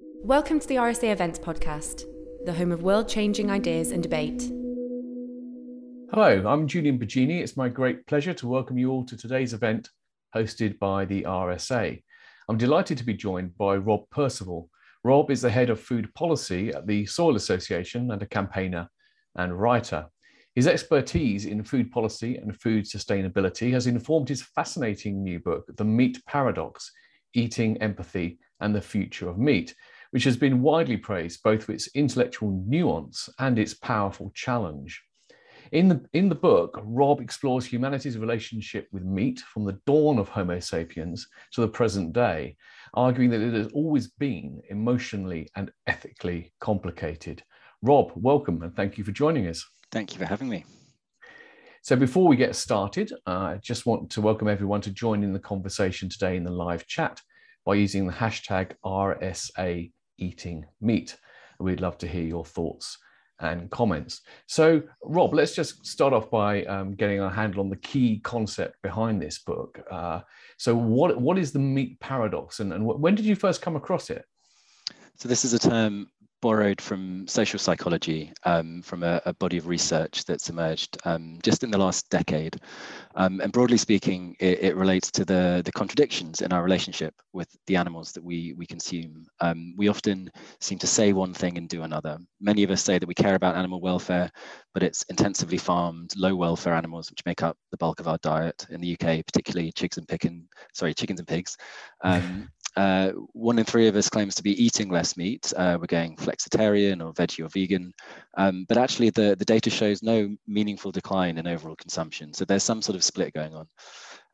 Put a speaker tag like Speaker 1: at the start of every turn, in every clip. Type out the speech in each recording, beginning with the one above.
Speaker 1: Welcome to the RSA Events Podcast, the home of world changing ideas and debate.
Speaker 2: Hello, I'm Julian Baggini. It's my great pleasure to welcome you all to today's event hosted by the RSA. I'm delighted to be joined by Rob Percival. Rob is the head of food policy at the Soil Association and a campaigner and writer. His expertise in food policy and food sustainability has informed his fascinating new book, The Meat Paradox Eating, Empathy, and the Future of Meat, which has been widely praised both for its intellectual nuance and its powerful challenge. In the, in the book, Rob explores humanity's relationship with meat from the dawn of Homo sapiens to the present day, arguing that it has always been emotionally and ethically complicated. Rob, welcome and thank you for joining us.
Speaker 3: Thank you for having me.
Speaker 2: So, before we get started, uh, I just want to welcome everyone to join in the conversation today in the live chat by using the hashtag RSA eating meat. We'd love to hear your thoughts and comments. So, Rob, let's just start off by um, getting a handle on the key concept behind this book. Uh, so, what what is the meat paradox, and, and when did you first come across it?
Speaker 3: So, this is a term borrowed from social psychology, um, from a, a, body of research that's emerged um, just in the last decade. Um, and broadly speaking, it, it, relates to the, the contradictions in our relationship with the animals that we, we consume. Um, we often seem to say one thing and do another. Many of us say that we care about animal welfare, but it's intensively farmed, low welfare animals which make up the bulk of our diet in the UK, particularly chickens and picking, sorry, chickens and pigs. Uh, one in three of us claims to be eating less meat. Uh, we're going flexitarian or veggie or vegan, um, but actually the, the data shows no meaningful decline in overall consumption. So there's some sort of split going on.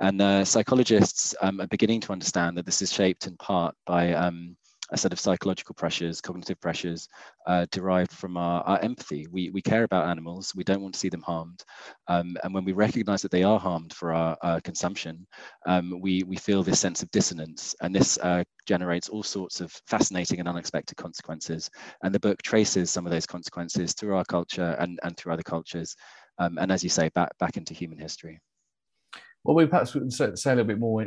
Speaker 3: And uh, psychologists um, are beginning to understand that this is shaped in part by um, a set of psychological pressures, cognitive pressures uh, derived from our, our, empathy. We, we care about animals, we don't want to see them harmed. Um, and when we recognize that they are harmed for our, consumption, um, we, we feel this sense of dissonance. And this uh, generates all sorts of fascinating and unexpected consequences. And the book traces some of those consequences through our culture and, and through other cultures. Um, and as you say, back, back into human history.
Speaker 2: Well, we perhaps would say a little bit more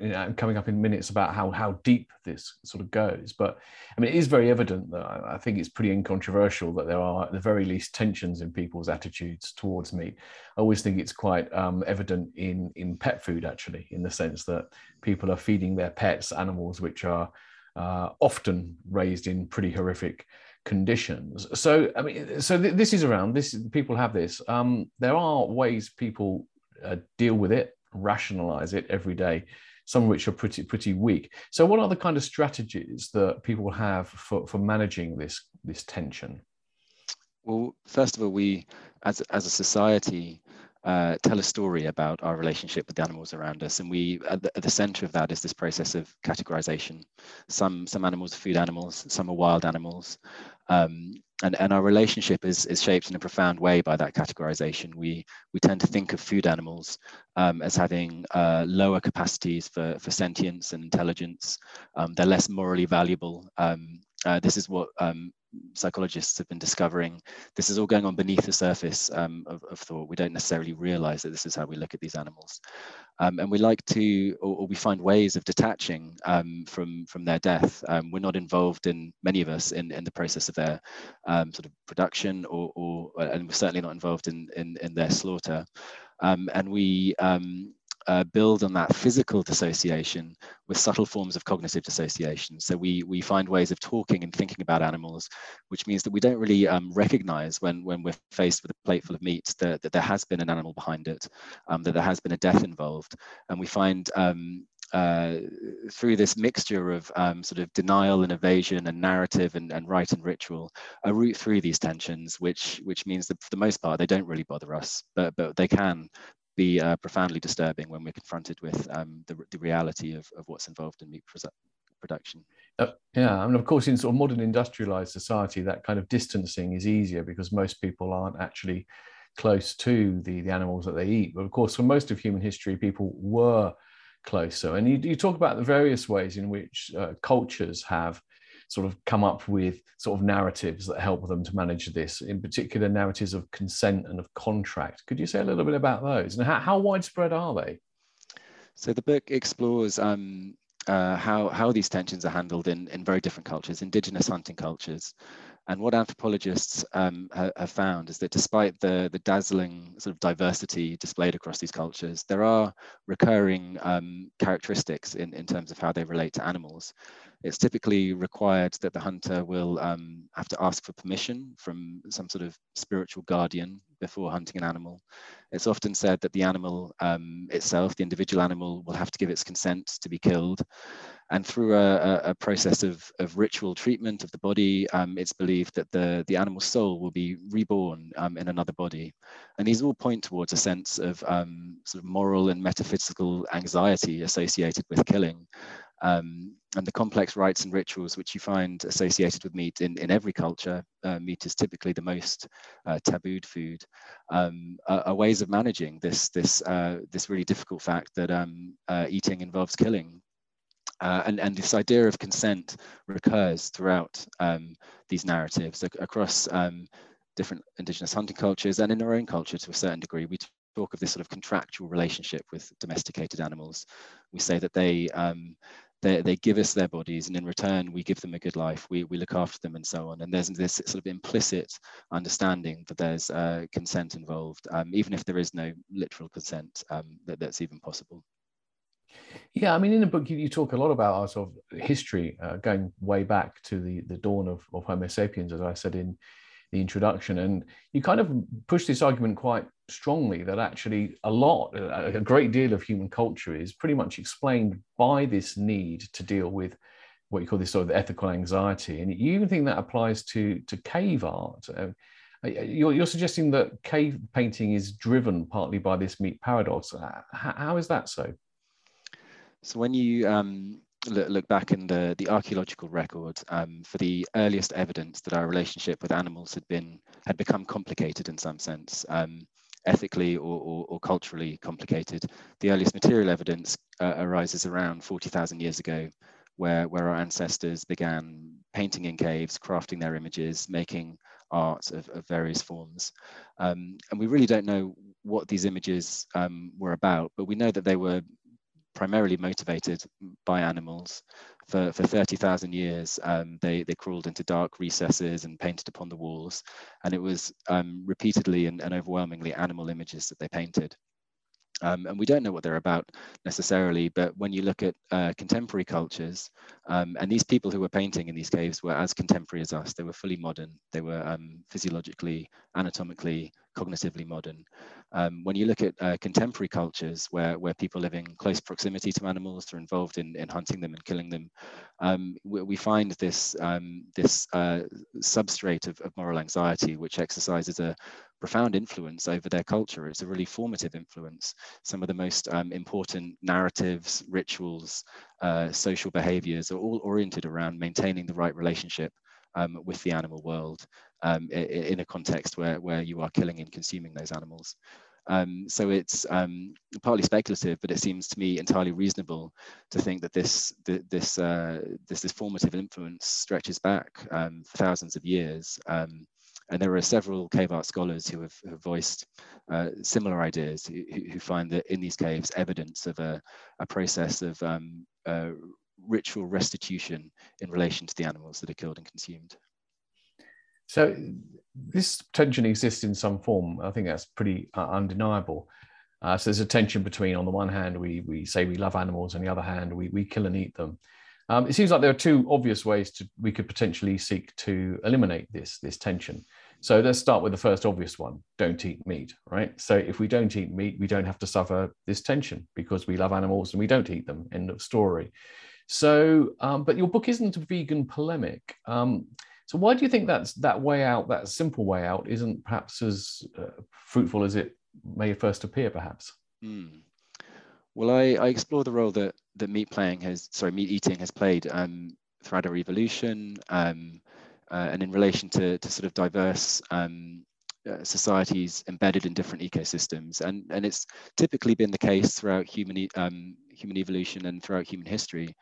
Speaker 2: you know, coming up in minutes about how how deep this sort of goes. But I mean, it is very evident that I, I think it's pretty incontroversial that there are, at the very least, tensions in people's attitudes towards meat. I always think it's quite um, evident in in pet food, actually, in the sense that people are feeding their pets animals which are uh, often raised in pretty horrific conditions. So I mean, so th- this is around. This people have this. Um, there are ways people uh, deal with it, rationalize it every day some of which are pretty pretty weak. So, what are the kind of strategies that people have for, for managing this this tension?
Speaker 3: Well, first of all, we as as a society uh, tell a story about our relationship with the animals around us. And we, at the, at the, center of that is this process of categorization. Some, some animals are food animals, some are wild animals. Um, and, and our relationship is, is shaped in a profound way by that categorization. We, we tend to think of food animals um, as having uh, lower capacities for, for sentience and intelligence. Um, they're less morally valuable. Um, uh, this is what um, psychologists have been discovering this is all going on beneath the surface um, of, of, thought. We don't necessarily realize that this is how we look at these animals. Um, and we like to, or, or, we find ways of detaching um, from, from their death. Um, we're not involved in, many of us, in, in the process of their um, sort of production, or, or, and we're certainly not involved in, in, in their slaughter. Um, and we uh, build on that physical dissociation with subtle forms of cognitive dissociation. So we we find ways of talking and thinking about animals, which means that we don't really um, recognize when when we're faced with a plate full of meat that, that there has been an animal behind it, um, that there has been a death involved, and we find. Um, uh, through this mixture of um, sort of denial and evasion and narrative and, and rite and ritual, a route through these tensions, which which means that for the most part they don't really bother us, but but they can be uh, profoundly disturbing when we're confronted with um, the, the reality of, of what's involved in meat production.
Speaker 2: Uh, yeah, and of course, in sort of modern industrialized society, that kind of distancing is easier because most people aren't actually close to the, the animals that they eat. But of course, for most of human history, people were closer. And you, you talk about the various ways in which uh, cultures have sort of come up with sort of narratives that help them to manage this, in particular narratives of consent and of contract. Could you say a little bit about those and how, how widespread are they?
Speaker 3: So the book explores um, uh, how, how these tensions are handled in, in very different cultures, indigenous hunting cultures. And what anthropologists um, ha have found is that despite the, the dazzling sort of diversity displayed across these cultures, there are recurring um, characteristics in, in terms of how they relate to animals. It's typically required that the hunter will um, have to ask for permission from some sort of spiritual guardian before hunting an animal. It's often said that the animal um, itself, the individual animal, will have to give its consent to be killed. And through a, a process of, of, ritual treatment of the body, um, it's believed that the, the animal soul will be reborn um, in another body. And these all point towards a sense of um, sort of moral and metaphysical anxiety associated with killing. Um, and the complex rites and rituals which you find associated with meat in, in every culture, uh, meat is typically the most uh, tabooed food, um, are, are, ways of managing this, this, uh, this really difficult fact that um, uh, eating involves killing. Uh, and, and this idea of consent recurs throughout um, these narratives across um, different indigenous hunting cultures and in our own culture to a certain degree. We talk of this sort of contractual relationship with domesticated animals. We say that they um, they, they give us their bodies and in return we give them a good life. We, we look after them and so on. And there's this sort of implicit understanding that there's uh, consent involved um, even if there is no literal consent um, that, that's even possible.
Speaker 2: Yeah, I mean, in the book, you, you talk a lot about our sort of history uh, going way back to the, the dawn of, of Homo sapiens, as I said in the introduction. And you kind of push this argument quite strongly that actually a lot, a great deal of human culture is pretty much explained by this need to deal with what you call this sort of ethical anxiety. And you even think that applies to, to cave art. Uh, you're, you're, suggesting that cave painting is driven partly by this meat paradox. How, how is that so?
Speaker 3: So when you um, look, look, back in the, the archaeological record um, for the earliest evidence that our relationship with animals had been had become complicated in some sense, um, ethically or, or, or, culturally complicated. The earliest material evidence uh, arises around 40,000 years ago, where, where our ancestors began painting in caves, crafting their images, making art of, of various forms. Um, and we really don't know what these images um, were about, but we know that they were primarily motivated by animals. For, for 30,000 years, um, they, they crawled into dark recesses and painted upon the walls. And it was um, repeatedly and, and overwhelmingly animal images that they painted. Um, and we don't know what they're about necessarily, but when you look at uh, contemporary cultures, um, and these people who were painting in these caves were as contemporary as us, they were fully modern, they were um, physiologically, anatomically, cognitively modern. Um, when you look at uh, contemporary cultures where, where people live in close proximity to animals, they're involved in, in hunting them and killing them, um, we, we, find this, um, this uh, substrate of, of moral anxiety, which exercises a profound influence over their culture. It's a really formative influence. Some of the most um, important narratives, rituals, uh, social behaviors are all oriented around maintaining the right relationship um, with the animal world um, in a context where, where you are killing and consuming those animals. Um, so it's um, partly speculative, but it seems to me entirely reasonable to think that this this uh, this, this formative influence stretches back um, thousands of years. Um, and there are several cave art scholars who have, have voiced uh, similar ideas, who, who, find that in these caves evidence of a, a process of um, uh, ritual restitution in relation to the animals that are killed and consumed.
Speaker 2: So this tension exists in some form. I think that's pretty uh, undeniable. Uh, so there's a tension between, on the one hand, we we say we love animals, on the other hand, we we kill and eat them. Um, it seems like there are two obvious ways to we could potentially seek to eliminate this this tension. So let's start with the first obvious one: don't eat meat. Right. So if we don't eat meat, we don't have to suffer this tension because we love animals and we don't eat them. End of story. So, um, but your book isn't a vegan polemic. Um, so why do you think that's that way out, that simple way out, isn't perhaps as uh, fruitful as it may first appear, perhaps? Mm.
Speaker 3: Well, I, I explore the role that that meat playing has, sorry, meat eating has played um, throughout our evolution, um, uh, and in relation to, to sort of diverse um, uh, societies embedded in different ecosystems, and and it's typically been the case throughout human um, human evolution and throughout human history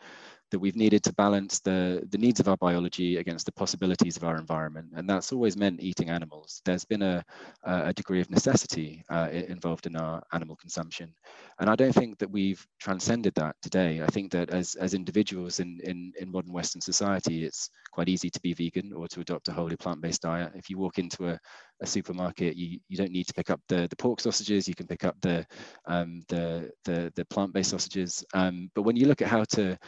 Speaker 3: that we've needed to balance the, the needs of our biology against the possibilities of our environment. And that's always meant eating animals. There's been a, a degree of necessity uh, involved in our animal consumption. And I don't think that we've transcended that today. I think that as, as individuals in, in, in modern Western society, it's quite easy to be vegan or to adopt a wholly plant-based diet. If you walk into a, a supermarket, you, you don't need to pick up the, the pork sausages, you can pick up the, um, the, the, the plant-based sausages. Um, but when you look at how to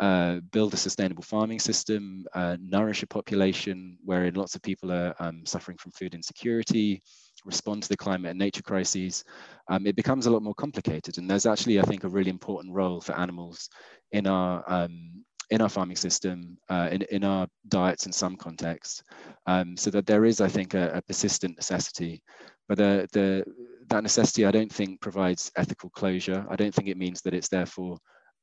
Speaker 3: uh, build a sustainable farming system, uh, nourish a population wherein lots of people are um, suffering from food insecurity, respond to the climate and nature crises, um, it becomes a lot more complicated. And there's actually, I think, a really important role for animals in our um, in our farming system, uh, in, in our diets in some contexts, um, so that there is, I think, a, a persistent necessity. But the, the, that necessity, I don't think, provides ethical closure. I don't think it means that it's therefore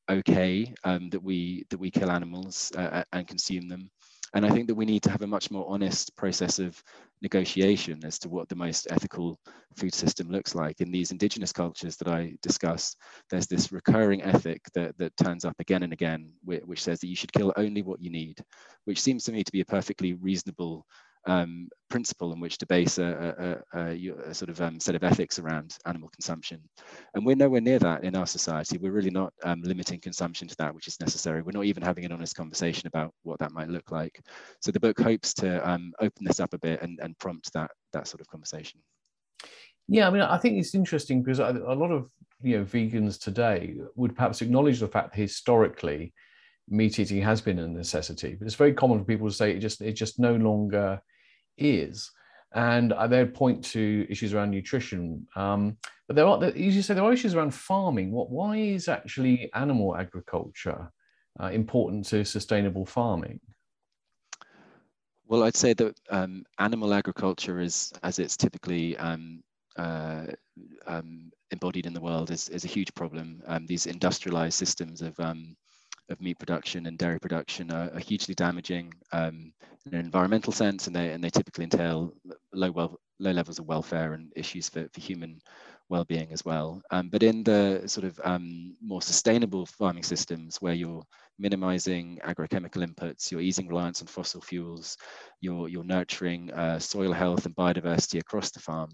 Speaker 3: okay um, that we that we kill animals uh, and consume them. And I think that we need to have a much more honest process of negotiation as to what the most ethical food system looks like. In these indigenous cultures that I discuss, there's this recurring ethic that, that turns up again and again, which, which says that you should kill only what you need, which seems to me to be a perfectly reasonable um, principle in which to base a, a, a, a sort of um, set of ethics around animal consumption. And we're nowhere near that in our society. We're really not um, limiting consumption to that which is necessary. We're not even having an honest conversation about what that might look like. So the book hopes to um, open this up a bit and, and prompt that, that sort of conversation.
Speaker 2: Yeah, I mean, I think it's interesting because a lot of you know vegans today would perhaps acknowledge the fact that historically meat eating has been a necessity, but it's very common for people to say it just it just no longer is. And they'd point to issues around nutrition. Um, but there are, as you say, there are issues around farming. What, why is actually animal agriculture uh, important to sustainable farming?
Speaker 3: Well, I'd say that um, animal agriculture is, as it's typically um, uh, um, embodied in the world, is, is a huge problem. Um, these industrialized systems of um, of meat production and dairy production are, are hugely damaging um, in an environmental sense, and they and they typically entail low well low levels of welfare and issues for, for human well-being as well. Um, but in the sort of um, more sustainable farming systems where you're minimizing agrochemical inputs, you're easing reliance on fossil fuels, you're, you're nurturing uh, soil health and biodiversity across the farm,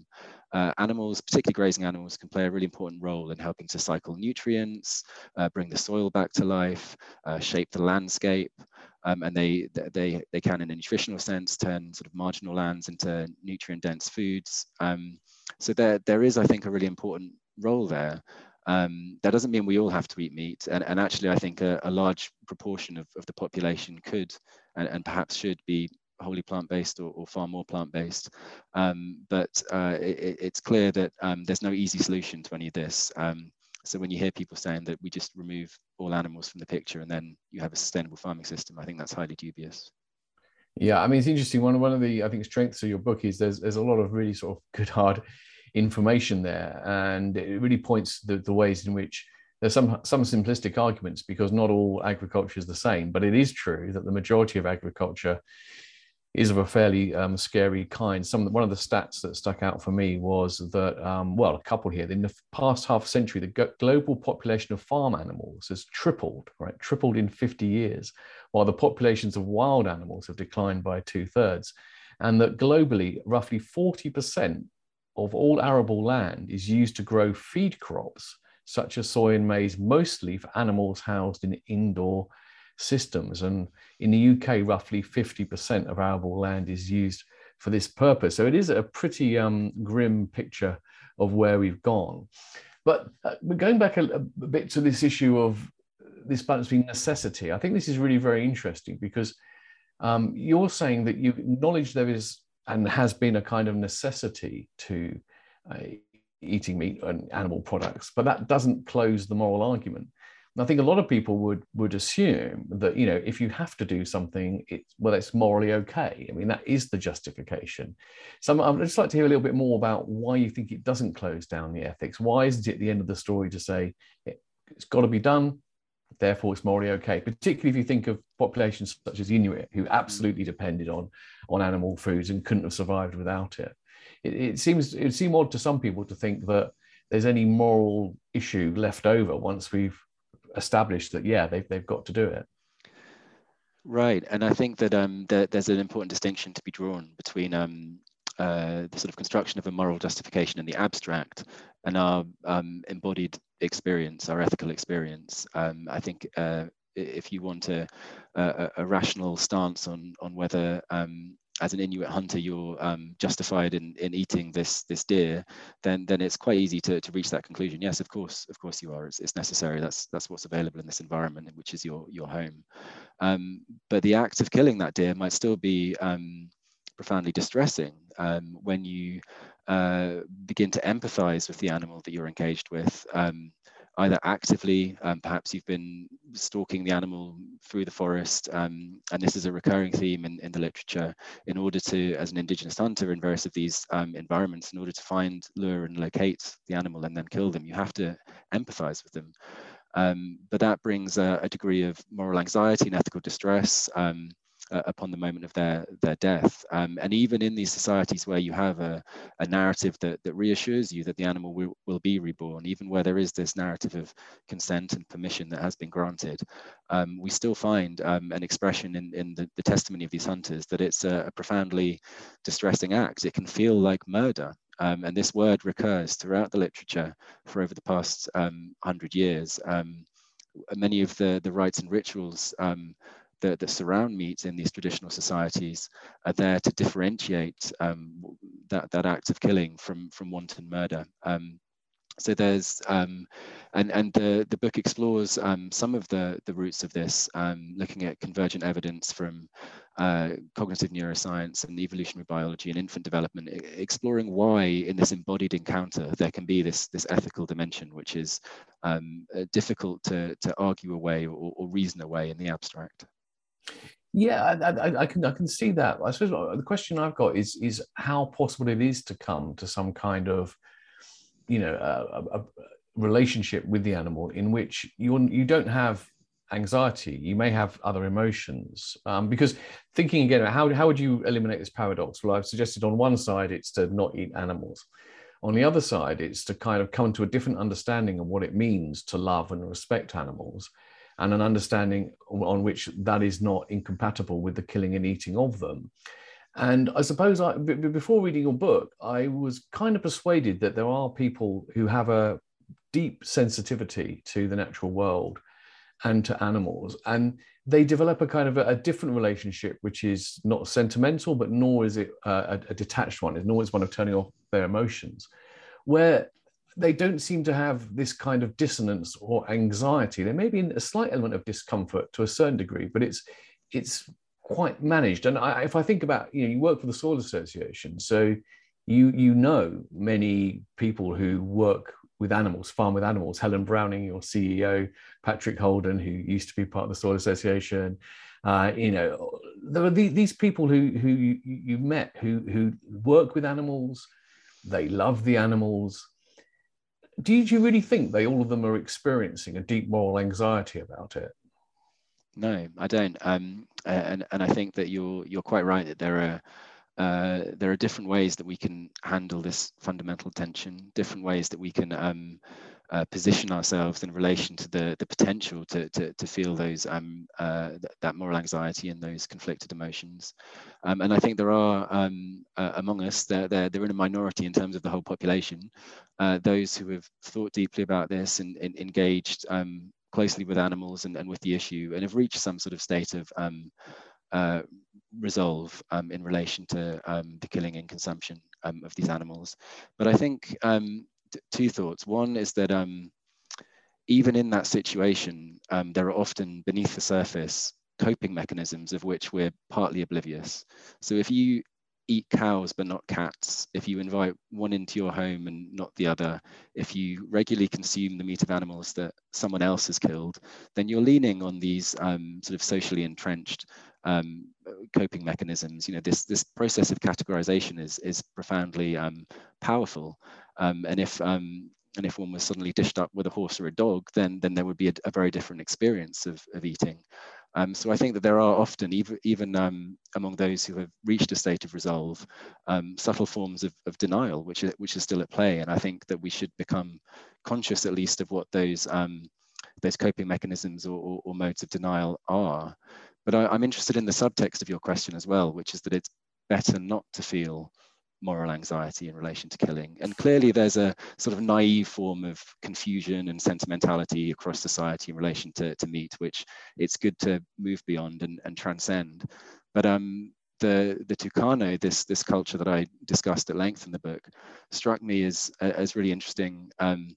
Speaker 3: uh, animals, particularly grazing animals, can play a really important role in helping to cycle nutrients, uh, bring the soil back to life, uh, shape the landscape, um, and they, they, they can, in a nutritional sense, turn sort of marginal lands into nutrient-dense foods. Um, so there, there is, I think, a really important role there. Um, that doesn't mean we all have to eat meat. And, and actually, I think a, a large proportion of, of the population could and, and perhaps should be wholly plant-based or, or, far more plant-based. Um, but uh, it, it's clear that um, there's no easy solution to any of this. Um, so when you hear people saying that we just remove all animals from the picture and then you have a sustainable farming system, I think that's highly dubious.
Speaker 2: Yeah, I mean it's interesting. One one of the I think strengths of your book is there's there's a lot of really sort of good hard information there, and it really points the, the ways in which there's some some simplistic arguments because not all agriculture is the same, but it is true that the majority of agriculture is of a fairly um, scary kind. Some one of the stats that stuck out for me was that um, well, a couple here. In the past half century, the global population of farm animals has tripled, right? Tripled in 50 years, while the populations of wild animals have declined by two thirds, and that globally, roughly 40 percent of all arable land is used to grow feed crops such as soy and maize, mostly for animals housed in indoor systems. And in the UK, roughly 50% of arable land is used for this purpose. So it is a pretty um, grim picture of where we've gone. But uh, going back a, a, bit to this issue of this balance between necessity, I think this is really very interesting because um, you're saying that you acknowledge there is and has been a kind of necessity to uh, eating meat and animal products, but that doesn't close the moral argument. I think a lot of people would would assume that you know if you have to do something, it's well, it's morally okay. I mean, that is the justification. So I'd just like to hear a little bit more about why you think it doesn't close down the ethics. Why isn't it at the end of the story to say it, it's got to be done, therefore it's morally okay? Particularly if you think of populations such as Inuit who absolutely mm. depended on on animal foods and couldn't have survived without it. It, it seems it would seem odd to some people to think that there's any moral issue left over once we've established that yeah they've, they've got to do it
Speaker 3: Right, and I think that um, there, there's an important distinction to be drawn between um, uh, the sort of construction of a moral justification in the abstract and our um, embodied experience, our ethical experience. Um, I think uh, if you want a, a, a, rational stance on on whether um, as an Inuit hunter you're um, justified in, in eating this this deer, then then it's quite easy to, to reach that conclusion. Yes, of course, of course you are. It's, it's necessary. That's that's what's available in this environment, which is your your home. Um, but the act of killing that deer might still be um, profoundly distressing um, when you uh, begin to empathize with the animal that you're engaged with. Either actively, um, perhaps you've been stalking the animal through the forest, um, and this is a recurring theme in, in the literature, in order to, as an indigenous hunter in various of these um, environments, in order to find, lure and locate the animal and then kill them, you have to empathize with them. Um, but that brings a, a, degree of moral anxiety and ethical distress um, uh, upon the moment of their their death. Um, and even in these societies where you have a, a narrative that, that reassures you that the animal will, will be reborn, even where there is this narrative of consent and permission that has been granted, um, we still find um, an expression in, in the, the, testimony of these hunters that it's a, a profoundly distressing act. It can feel like murder. Um, and this word recurs throughout the literature for over the past um, hundred years. Um, many of the, the rites and rituals um, that, that surround meat in these traditional societies are there to differentiate um, that, that act of killing from, from wanton murder. Um, so there's um, and and the the book explores um, some of the the roots of this um, looking at convergent evidence from uh, cognitive neuroscience and evolutionary biology and infant development exploring why in this embodied encounter there can be this this ethical dimension which is um, difficult to to argue away or, or reason away in the abstract
Speaker 2: yeah, I, I, I, can I can see that. I suppose the question I've got is is how possible it is to come to some kind of, you know, a, a relationship with the animal in which you you don't have anxiety. You may have other emotions. Um, because thinking again, how how would you eliminate this paradox? Well, I've suggested on one side it's to not eat animals. On the other side, it's to kind of come to a different understanding of what it means to love and respect animals and an understanding on which that is not incompatible with the killing and eating of them. And I suppose I, b- before reading your book, I was kind of persuaded that there are people who have a deep sensitivity to the natural world and to animals. And they develop a kind of a, a different relationship, which is not sentimental, but nor is it uh, a, a detached one, nor is one of turning off their emotions, where they don't seem to have this kind of dissonance or anxiety. There may be a slight element of discomfort to a certain degree, but it's it's quite managed. And I, if I think about, you know, you work for the Soil Association, so you you know many people who work with animals, farm with animals. Helen Browning, your CEO, Patrick Holden, who used to be part of the Soil Association. Uh, you know, there are these people who who you, you met who who work with animals. They love the animals do you really think they all of them are experiencing a deep moral anxiety about it?
Speaker 3: No, I don't. Um, and and I think that you're you're quite right that there are uh, there are different ways that we can handle this fundamental tension, different ways that we can um, uh, position ourselves in relation to the the potential to to, to feel those um, uh, th- that moral anxiety and those conflicted emotions. Um, and I think there are um, uh, among us they're, they're they're in a minority in terms of the whole population, uh, those who have thought deeply about this and, and engaged um, closely with animals and, and with the issue and have reached some sort of state of um, uh, resolve um, in relation to um, the killing and consumption um, of these animals. But I think um, two thoughts. One is that um, even in that situation, um, there are often beneath the surface coping mechanisms of which we're partly oblivious. So if you eat cows but not cats, if you invite one into your home and not the other, if you regularly consume the meat of animals that someone else has killed, then you're leaning on these um, sort of socially entrenched um, coping mechanisms. You know, this this process of categorization is is profoundly um, powerful. Um, and if um, and if one was suddenly dished up with a horse or a dog, then then there would be a, a very different experience of, of eating. Um, so I think that there are often, even, even um, among those who have reached a state of resolve, um, subtle forms of, of, denial, which is, which is still at play. And I think that we should become conscious, at least, of what those um, those coping mechanisms or, or, or, modes of denial are, but I, I'm interested in the subtext of your question as well, which is that it's better not to feel moral anxiety in relation to killing. And clearly, there's a sort of naive form of confusion and sentimentality across society in relation to, to meat, which it's good to move beyond and, and transcend. But um, the the Tucano, this this culture that I discussed at length in the book, struck me as as really interesting. Um,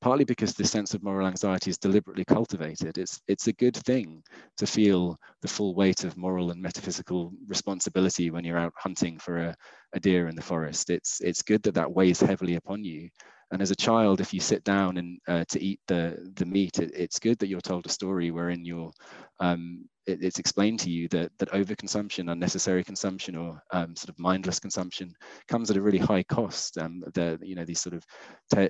Speaker 3: partly because this sense of moral anxiety is deliberately cultivated. It's, it's a good thing to feel the full weight of moral and metaphysical responsibility when you're out hunting for a, a deer in the forest. It's, it's good that that weighs heavily upon you. And as a child, if you sit down and uh, to eat the, the meat, it, it's good that you're told a story wherein you're um, it, it's explained to you that that overconsumption, unnecessary consumption, or um, sort of mindless consumption comes at a really high cost. Um, the you know these sort of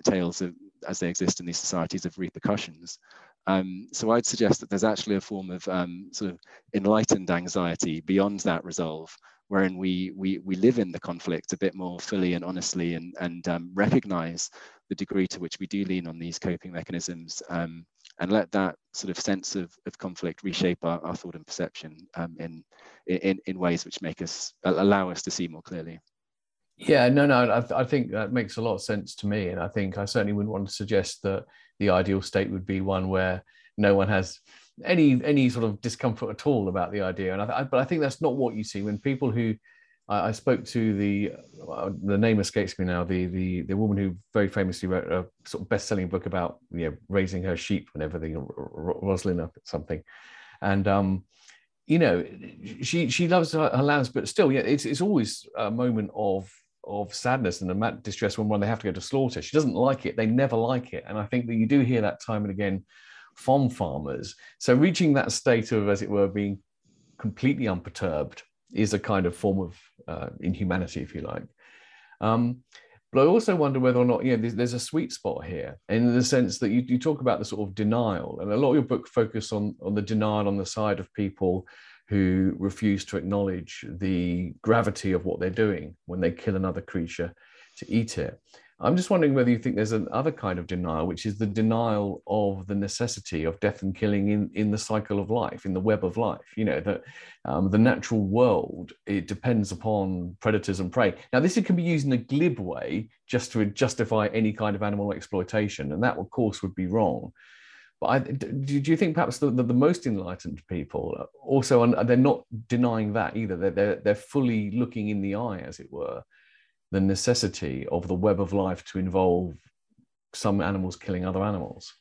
Speaker 3: tales of as they exist in these societies of repercussions. Um, so I'd suggest that there's actually a form of um, sort of enlightened anxiety beyond that resolve, wherein we, we, we live in the conflict a bit more fully and honestly and, and um, recognize the degree to which we do lean on these coping mechanisms um, and let that sort of sense of, of conflict reshape our, our thought and perception um, in, in, in ways which make us allow us to see more clearly.
Speaker 2: Yeah, no, no, I, th- I, think that makes a lot of sense to me. And I think I certainly wouldn't want to suggest that the ideal state would be one where no one has any any sort of discomfort at all about the idea. And I, th- but I think that's not what you see when people who I, I spoke to the uh, the name escapes me now the the the woman who very famously wrote a sort of best selling book about you know raising her sheep and everything, Rosalind or something, and um, you know she she loves her, her lambs, but still yeah it's it's always a moment of of sadness and a distress when, when they have to go to slaughter. She doesn't like it. They never like it. And I think that you do hear that time and again from farmers. So reaching that state of, as it were, being completely unperturbed is a kind of form of uh, inhumanity, if you like. Um, but I also wonder whether or not you know there's, there's, a sweet spot here, in the sense that you, you talk about the sort of denial, and a lot of your book focus on on the denial on the side of people who refuse to acknowledge the gravity of what they're doing when they kill another creature to eat it. I'm just wondering whether you think there's another kind of denial, which is the denial of the necessity of death and killing in, in the cycle of life, in the web of life. You know, that um, the natural world, it depends upon predators and prey. Now, this can be used in a glib way just to justify any kind of animal exploitation. And that, of course, would be wrong. But I, do, you think perhaps the, the, the, most enlightened people also, and they're not denying that either, they're, they're, they're fully looking in the eye, as it were, the necessity of the web of life to involve some animals killing other animals?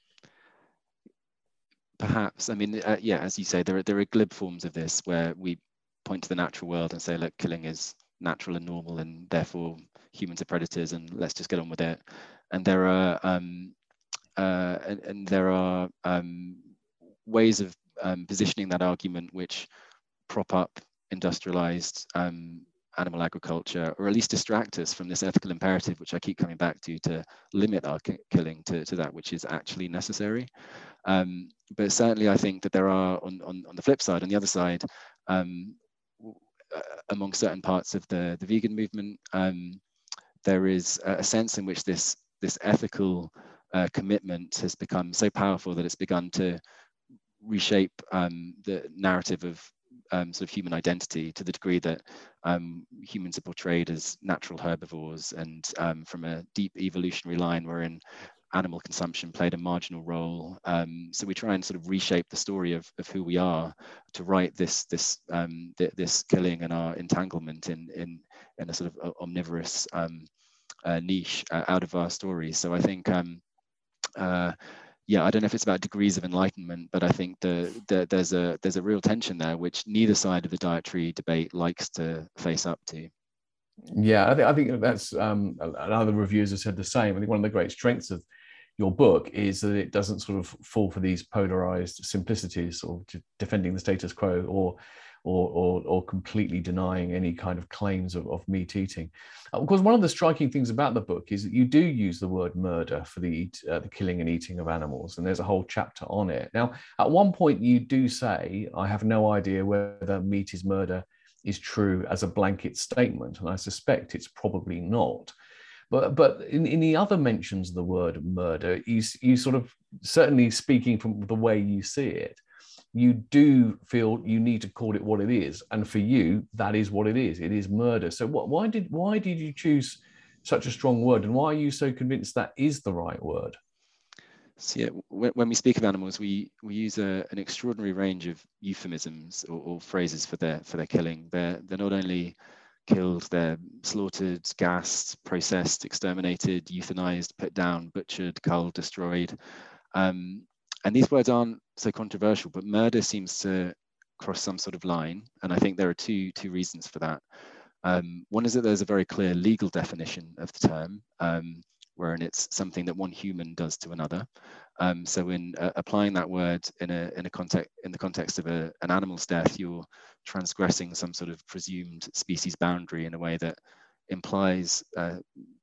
Speaker 3: Perhaps. I mean, uh, yeah, as you say, there are, there are glib forms of this where we point to the natural world and say, look, killing is natural and normal, and therefore humans are predators, and let's just get on with it. And there are um, uh, and, and, there are um, ways of um, positioning that argument which prop up industrialized um, animal agriculture, or at least distract us from this ethical imperative, which I keep coming back to, to limit our killing to, to that which is actually necessary. Um, but certainly, I think that there are, on, on, on the flip side, on the other side, um, uh, among certain parts of the, the vegan movement, um, there is a sense in which this, this ethical uh, commitment has become so powerful that it's begun to reshape um, the narrative of um, sort of human identity to the degree that um, humans are portrayed as natural herbivores and um, from a deep evolutionary line wherein animal consumption played a marginal role. Um, so we try and sort of reshape the story of, of who we are to write this this um, th this killing and our entanglement in in in a sort of omnivorous uh, niche uh, out of our stories. So I think um, uh, yeah, I don't know if it's about degrees of enlightenment, but I think the, the, there's a there's a real tension there, which neither side of the dietary debate likes to face up to.
Speaker 2: Yeah, I think I think that's um, other reviewers have said the same. I think one of the great strengths of your book is that it doesn't sort of fall for these polarized simplicities or defending the status quo or or, or, or completely denying any kind of claims of, of meat eating. Of course, one of the striking things about the book is that you do use the word murder for the, eat, uh, the killing and eating of animals, and there's a whole chapter on it. Now, at one point, you do say, I have no idea whether meat is murder is true as a blanket statement, and I suspect it's probably not. But, but in, in the other mentions of the word murder, you, you sort of certainly speaking from the way you see it, you do feel you need to call it what it is, and for you, that is what it is. It is murder. So, what, why did why did you choose such a strong word, and why are you so convinced that is the right word?
Speaker 3: So yeah, when, we speak of animals, we we use a, an extraordinary range of euphemisms or, or, phrases for their for their killing. They're they're not only killed, they're slaughtered, gassed, processed, exterminated, euthanized, put down, butchered, culled, destroyed. Um, and these words aren't so controversial, but murder seems to cross some sort of line. And I think there are two two reasons for that. Um, one is that there's a very clear legal definition of the term. Um, wherein it's something that one human does to another. Um, so in uh, applying that word in a in a context in the context of a, an animal's death, you're transgressing some sort of presumed species boundary in a way that implies uh,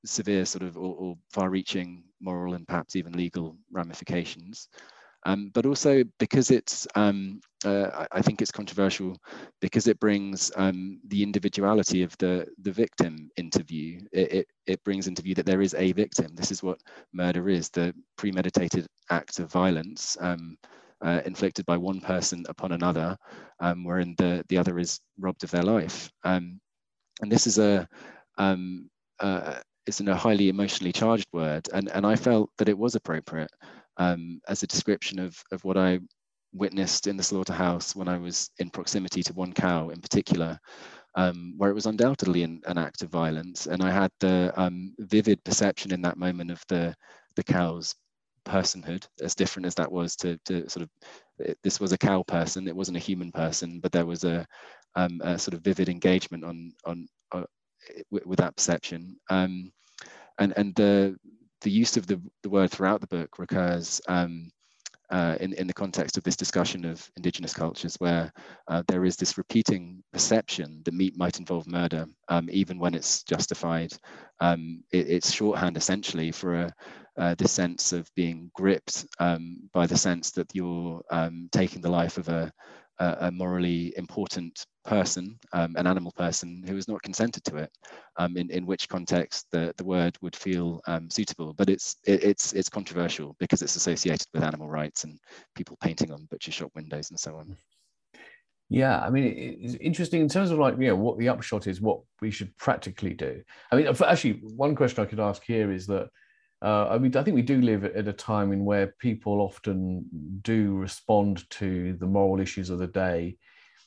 Speaker 3: severe sort of or, or far-reaching moral and perhaps even legal ramifications. Um, but also because it's, um, uh, I think it's controversial because it brings um, the individuality of the, the victim into view. It, it, it, brings into view that there is a victim. This is what murder is, the premeditated act of violence um, uh, inflicted by one person upon another, um, wherein the, the other is robbed of their life. Um, and this is a, uh, it's in a highly emotionally charged word. And, and I felt that it was appropriate um, as a description of, of what I witnessed in the slaughterhouse when I was in proximity to one cow in particular, um, where it was undoubtedly an, an, act of violence. And I had the um, vivid perception in that moment of the, the cow's personhood, as different as that was to, to sort of, it, this was a cow person, it wasn't a human person, but there was a, um, a sort of vivid engagement on, on, uh, with, with, that perception. Um, and, and the, the use of the, the word throughout the book recurs um, uh, in, in the context of this discussion of indigenous cultures where uh, there is this repeating perception that meat might involve murder, um, even when it's justified. Um, it, it's shorthand essentially for a, uh, this sense of being gripped um, by the sense that you're um, taking the life of a, a, morally important person, um, an animal person who has not consented to it, um, in, in which context the, the word would feel um, suitable. But it's, it, it's, it's controversial because it's associated with animal rights and people painting on butcher shop windows and so on.
Speaker 2: Yeah, I mean, it's interesting in terms of like, you know, what the upshot is, what we should practically do. I mean, actually, one question I could ask here is that uh, I mean, I think we do live at a time in where people often do respond to the moral issues of the day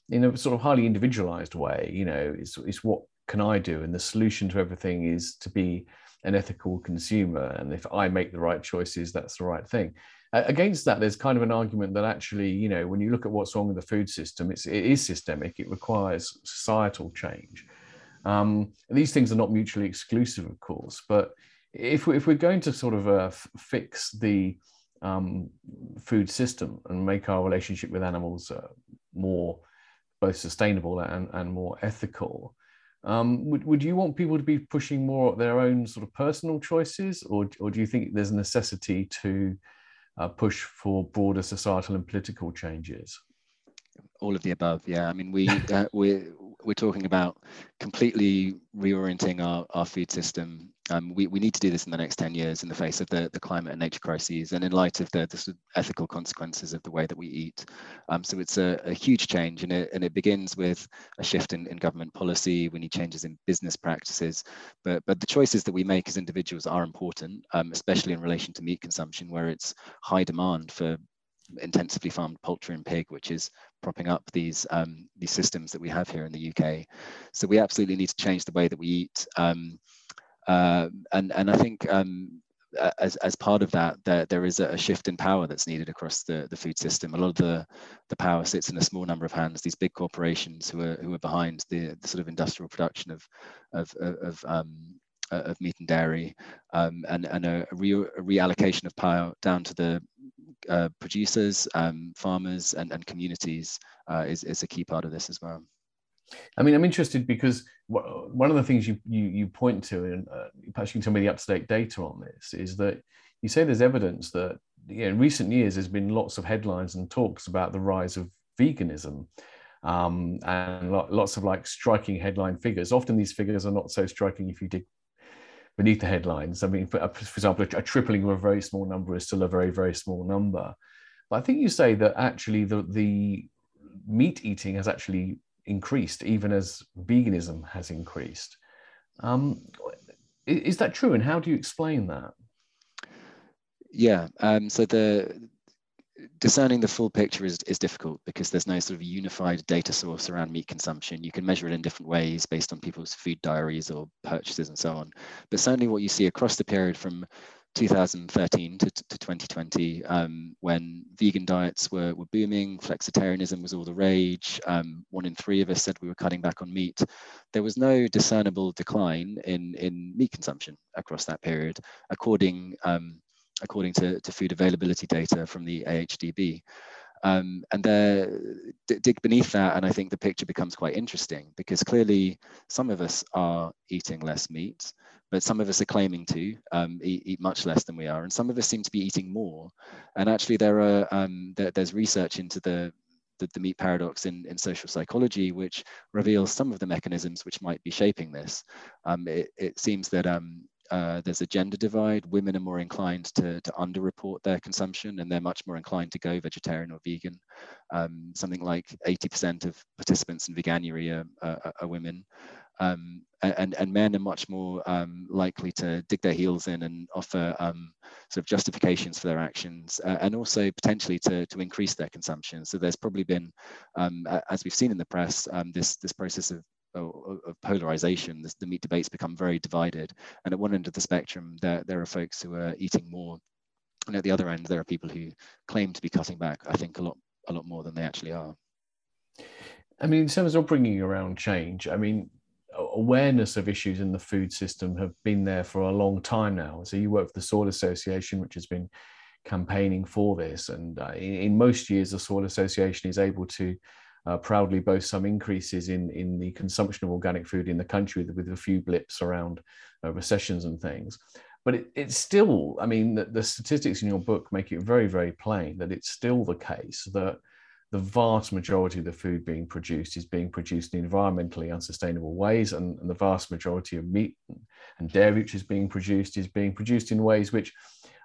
Speaker 2: in a sort of highly individualized way. You know, it's, it's what can I do? And the solution to everything is to be an ethical consumer. And if I make the right choices, that's the right thing. Against that, there's kind of an argument that actually, you know, when you look at what's wrong with the food system, it's, it is systemic. It requires societal change. Um, these things are not mutually exclusive, of course, but if, we, if we're going to sort of uh, fix the um, food system and make our relationship with animals uh, more both sustainable and, and more ethical, um, would, would you want people to be pushing more their own sort of personal choices, or, or do you think there's a necessity to uh, push for broader societal and political changes?
Speaker 3: All of the above, yeah. I mean, we uh, we we're talking about completely reorienting our, our food system. Um, we, we need to do this in the next 10 years in the face of the, the climate and nature crises and in light of the, the ethical consequences of the way that we eat. Um, so it's a, a, huge change and it, and it begins with a shift in, in government policy. We need changes in business practices, but, but the choices that we make as individuals are important, um, especially in relation to meat consumption where it's high demand for intensively farmed poultry and pig, which is propping up these um, these systems that we have here in the UK. So we absolutely need to change the way that we eat. Um, and and I think um, as, as part of that, there, there is a shift in power that's needed across the, the food system. A lot of the, the power sits in a small number of hands, these big corporations who are, who are behind the, the sort of industrial production of, of, of, um, of meat and dairy um, and, and a, re a, reallocation of power down to the uh, producers, um, farmers, and, and communities uh, is, is a key part of this as well.
Speaker 2: I mean, I'm interested because one of the things you you, you point to, and uh, perhaps you can tell me the up to date data on this, is that you say there's evidence that you know, in recent years there's been lots of headlines and talks about the rise of veganism. Um, and lots of like striking headline figures. Often these figures are not so striking if you dig beneath the headlines. I mean, for, for example, a, tripling of a very small number is still a very, very small number. But I think you say that actually the, the meat eating has actually increased, even as veganism has increased. Um, is that true? And how do you explain that?
Speaker 3: Yeah, um, so the discerning the full picture is, is difficult because there's no sort of unified data source around meat consumption. You can measure it in different ways based on people's food diaries or purchases and so on. But certainly what you see across the period from 2013 to, to 2020, um, when vegan diets were, were booming, flexitarianism was all the rage, um, one in three of us said we were cutting back on meat, there was no discernible decline in, in meat consumption across that period, according um, according to, to food availability data from the AHDB. Um, and there, dig beneath that, and I think the picture becomes quite interesting because clearly some of us are eating less meat, but some of us are claiming to um, eat, eat, much less than we are, and some of us seem to be eating more. And actually, there are um, there, there's research into the the, the, meat paradox in, in social psychology, which reveals some of the mechanisms which might be shaping this. Um, it, it, seems that um, uh, there's a gender divide. Women are more inclined to, to underreport their consumption and they're much more inclined to go vegetarian or vegan. Um, something like 80% of participants in veganuary are, are, are women. Um, and, and men are much more um, likely to dig their heels in and offer um, sort of justifications for their actions uh, and also potentially to, to increase their consumption. So there's probably been, um, as we've seen in the press, um, this, this process of of polarization, the, meat debates become very divided. And at one end of the spectrum, there, there are folks who are eating more. And at the other end, there are people who claim to be cutting back, I think, a lot, a lot more than they actually are.
Speaker 2: I mean, in terms of bringing around change, I mean, awareness of issues in the food system have been there for a long time now. So you work for the Soil Association, which has been campaigning for this. And uh, in, in, most years, the Soil Association is able to uh, proudly boast some increases in, in the consumption of organic food in the country with, with a few blips around uh, recessions and things. But it, it's still, I mean, the, the statistics in your book make it very, very plain that it's still the case that the vast majority of the food being produced is being produced in environmentally unsustainable ways, and, and, the vast majority of meat and dairy which is being produced is being produced in ways which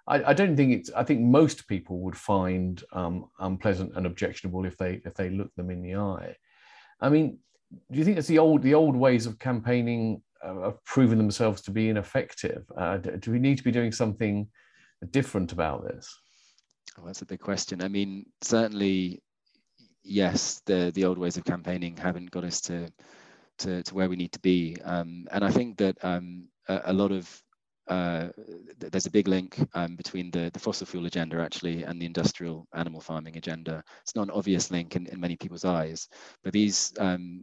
Speaker 2: I, I, don't think it's. I think most people would find um, unpleasant and objectionable if they if they look them in the eye. I mean, do you think it's the old the old ways of campaigning uh, have proven themselves to be ineffective? Uh, do we need to be doing something different about this?
Speaker 3: Well, that's a big question. I mean, certainly, yes, the the old ways of campaigning haven't got us to to, to where we need to be, um, and I think that um, a, a, lot of uh, there's a big link um, between the, the fossil fuel agenda actually and the industrial animal farming agenda. It's not an obvious link in, in many people's eyes, but these um,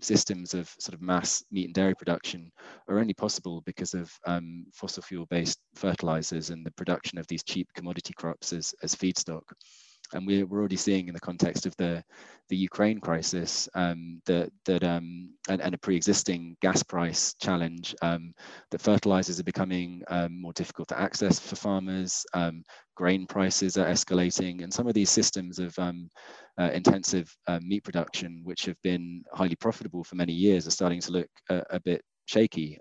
Speaker 3: systems of sort of mass meat and dairy production are only possible because of um, fossil fuel based fertilizers and the production of these cheap commodity crops as, as feedstock and we're, we're already seeing in the context of the the Ukraine crisis um, that that um, and, and, a pre-existing gas price challenge um, that fertilizers are becoming um, more difficult to access for farmers. Um, grain prices are escalating, and some of these systems of um, uh, intensive uh, meat production, which have been highly profitable for many years, are starting to look a, a bit shaky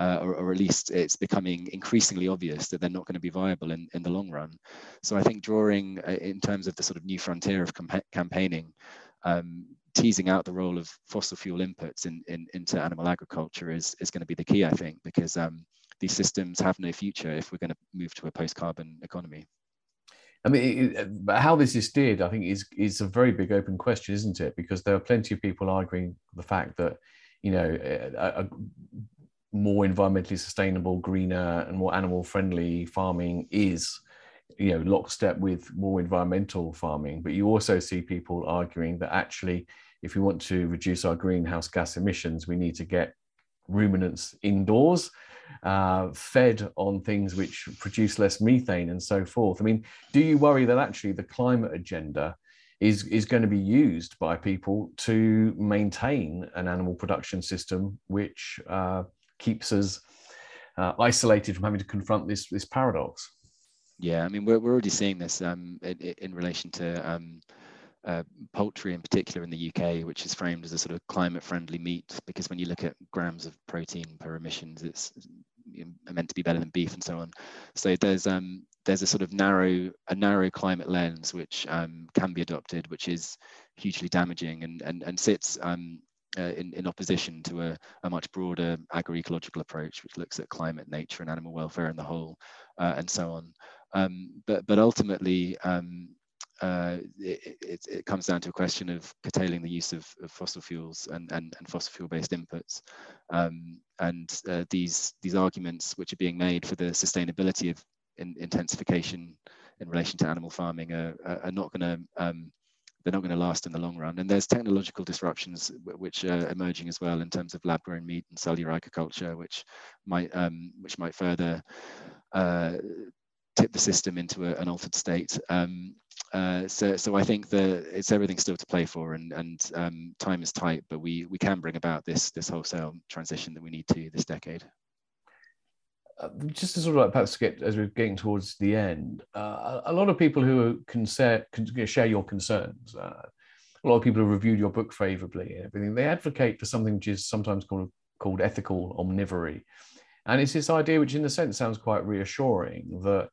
Speaker 3: uh, or, or, at least it's becoming increasingly obvious that they're not going to be viable in, in the long run. So I think drawing uh, in terms of the sort of new frontier of campaigning, um, teasing out the role of fossil fuel inputs in, in, into animal agriculture is, is going to be the key, I think, because um, these systems have no future if we're going to move to a post-carbon economy.
Speaker 2: I mean, it, how this is steered, I think, is is a very big open question, isn't it? Because there are plenty of people arguing the fact that, you know, a, a more environmentally sustainable, greener, and more animal friendly farming is, you know, lockstep with more environmental farming. But you also see people arguing that actually, if we want to reduce our greenhouse gas emissions, we need to get ruminants indoors, uh, fed on things which produce less methane and so forth. I mean, do you worry that actually the climate agenda? is is going to be used by people to maintain an animal production system which uh, keeps us uh, isolated from having to confront this this paradox.
Speaker 3: Yeah, I mean we're we're already seeing this um, in, in, relation to um, uh, poultry in particular in the UK, which is framed as a sort of climate friendly meat because when you look at grams of protein per emissions, it's meant to be better than beef and so on. So there's um, there's a sort of narrow a narrow climate lens which um, can be adopted, which is hugely damaging and and and sits um, uh, in, in opposition to a, a much broader agroecological approach, which looks at climate, nature, and animal welfare in the whole, uh, and so on. Um, but but ultimately, um, uh, it, it, it, comes down to a question of curtailing the use of, of fossil fuels and, and, and fossil fuel based inputs. Um, and uh, these, these arguments which are being made for the sustainability of in, intensification in relation to animal farming are, are not going to um, they're not going to last in the long run. And there's technological disruptions which are emerging as well in terms of lab-grown meat and cellular agriculture, which might um, which might further uh, tip the system into a, an altered state. Um, uh, so, so I think that it's everything still to play for, and and um, time is tight, but we we can bring about this this wholesale transition that we need to this decade.
Speaker 2: Uh, just to sort of like perhaps get as we're getting towards the end, uh, a lot of people who can, share, can share your concerns, uh, a lot of people who reviewed your book favorably and everything, they advocate for something which is sometimes called called ethical omnivory, and it's this idea which, in a sense, sounds quite reassuring that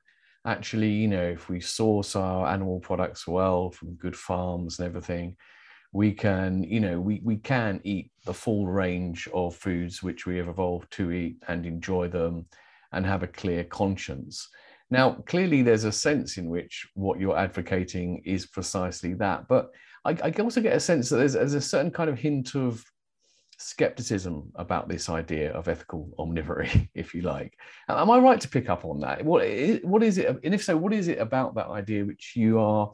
Speaker 2: actually, you know, if we source our animal products well from good farms and everything, we can, you know, we, we can eat the full range of foods which we have evolved to eat and enjoy them and have a clear conscience. Now, clearly, there's a sense in which what you're advocating is precisely that. But I, I also get a sense that there's, there's a certain kind of hint of skepticism about this idea of ethical omnivory, if you like. Am I right to pick up on that? What is, what is it, and if so, what is it about that idea which you are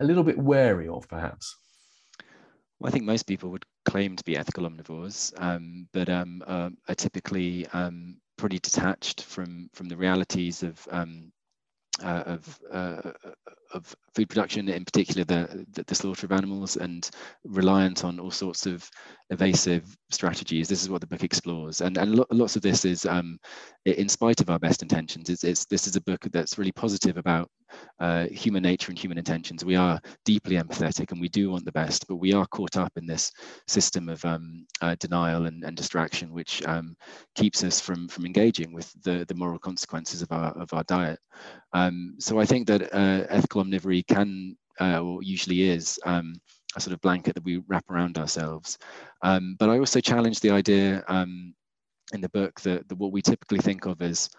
Speaker 2: a little bit wary of, perhaps?
Speaker 3: Well, I think most people would claim to be ethical omnivores, um, but um, uh, are typically um, pretty detached from from the realities of um, uh, of uh, of food production, in particular the, the, the slaughter of animals, and reliant on all sorts of evasive strategies. This is what the book explores, and and lo lots of this is, um, in spite of our best intentions, it's, it's this is a book that's really positive about uh, human nature and human intentions. We are deeply empathetic, and we do want the best, but we are caught up in this system of um, uh, denial and, and, distraction, which um, keeps us from from engaging with the the moral consequences of our of our diet. Um, so I think that uh, ethical omnivory can uh, or usually is um, a sort of blanket that we wrap around ourselves. Um, but I also challenge the idea um, in the book that, that, what we typically think of as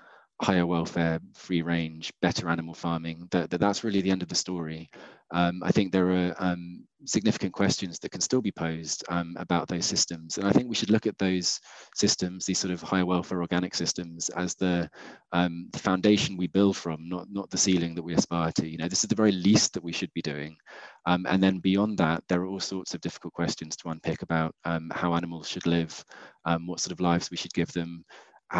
Speaker 3: higher welfare, free range, better animal farming, that, that that's really the end of the story. Um, I think there are um, significant questions that can still be posed um, about those systems. And I think we should look at those systems, these sort of higher welfare organic systems, as the, um, the foundation we build from, not, not the ceiling that we aspire to. You know, this is the very least that we should be doing. Um, and then beyond that, there are all sorts of difficult questions to unpick about um, how animals should live, what sort of lives we should give them,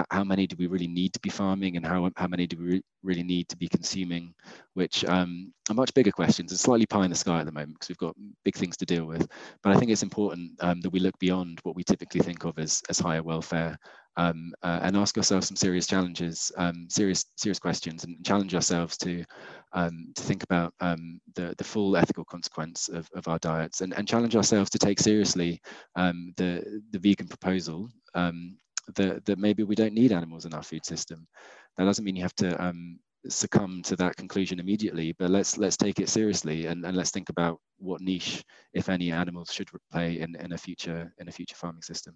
Speaker 3: how many do we really need to be farming and how, how many do we re really need to be consuming, which um, are much bigger questions. It's slightly pie in the sky at the moment because we've got big things to deal with. But I think it's important um, that we look beyond what we typically think of as, as higher welfare um, uh, and ask ourselves some serious challenges, um, serious serious questions, and challenge ourselves to um, to think about um, the the full ethical consequence of, of our diets, and, and challenge ourselves to take seriously um, the the vegan proposal um, that, that maybe we don't need animals in our food system. That doesn't mean you have to um, succumb to that conclusion immediately, but let's let's take it seriously and, and let's think about what niche, if any, animals should play in, in a future in a future farming system.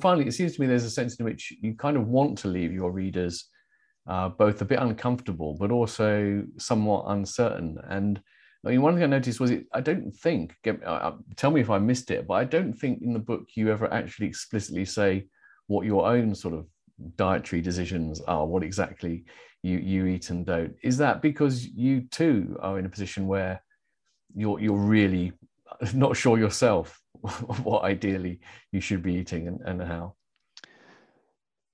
Speaker 2: Finally, it seems to me there's a sense in which you kind of want to leave your readers uh, both a bit uncomfortable, but also somewhat uncertain. And I mean, one thing I noticed was it. I don't think. Get, uh, uh, tell me if I missed it, but I don't think in the book you ever actually explicitly say what your own sort of dietary decisions are. What exactly you you eat and don't. Is that because you too are in a position where you're you're really not sure yourself what ideally you should be eating and, and how?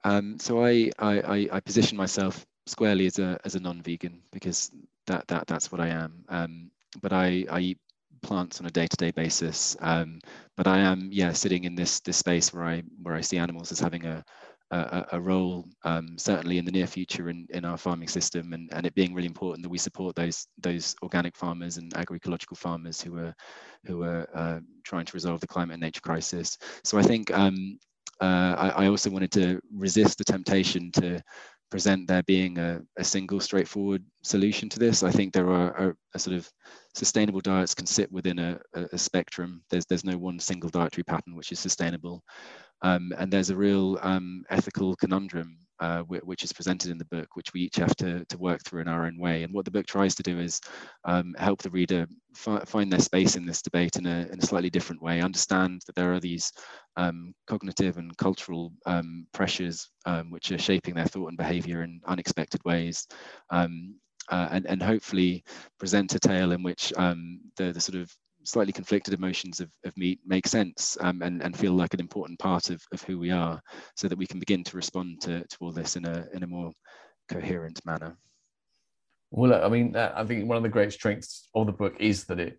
Speaker 3: Um, so I, I I position myself squarely as a as a non-vegan because that that that's what I am. Um, but I, I eat plants on a day-to-day basis. Um, but I am, yeah, sitting in this this space where I where I see animals as having a a, a role, um, certainly in the near future in, in our farming system, and, and it being really important that we support those those organic farmers and agroecological farmers who are who are uh, trying to resolve the climate and nature crisis. So I think um, uh, I, I also wanted to resist the temptation to present there being a, a, single straightforward solution to this. I think there are, a, are sort of sustainable diets can sit within a, a, spectrum. There's there's no one single dietary pattern which is sustainable, um, and there's a real um, ethical conundrum uh, which is presented in the book, which we each have to, to work through in our own way. And what the book tries to do is um, help the reader fi find their space in this debate in a, in a slightly different way, understand that there are these um, cognitive and cultural um, pressures um, which are shaping their thought and behavior in unexpected ways. Um, uh, and, and hopefully present a tale in which um, the, the sort of slightly conflicted emotions of, of meat make sense um, and, and feel like an important part of, of who we are so that we can begin to respond to, to all this in a, in a more coherent manner.
Speaker 2: Well, I mean, I think one of the great strengths of the book is that it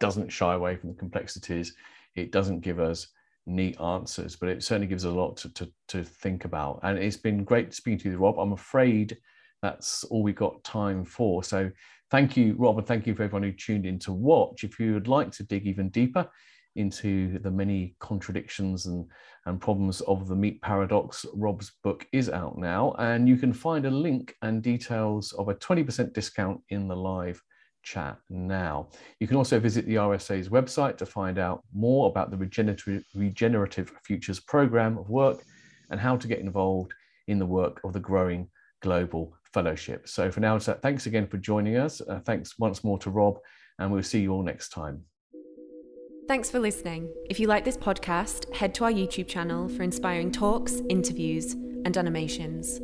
Speaker 2: doesn't shy away from the complexities. It doesn't give us neat answers, but it certainly gives us a lot to, to, to think about. And it's been great speaking to you, Rob. I'm afraid that's all we've got time for. So thank you, Rob, and thank you for everyone who tuned in to watch. If you would like to dig even deeper into the many contradictions and, and problems of the meat paradox, Rob's book is out now, and you can find a link and details of a 20% discount in the live chat now. You can also visit the RSA's website to find out more about the Regenerative, Regenerative Futures program of work and how to get involved in the work of the growing global fellowship. So for now, thanks again for joining us. Uh, thanks once more to Rob, and we'll see you all next time.
Speaker 1: Thanks for listening. If you like this podcast, head to our YouTube channel for inspiring talks, interviews, and animations.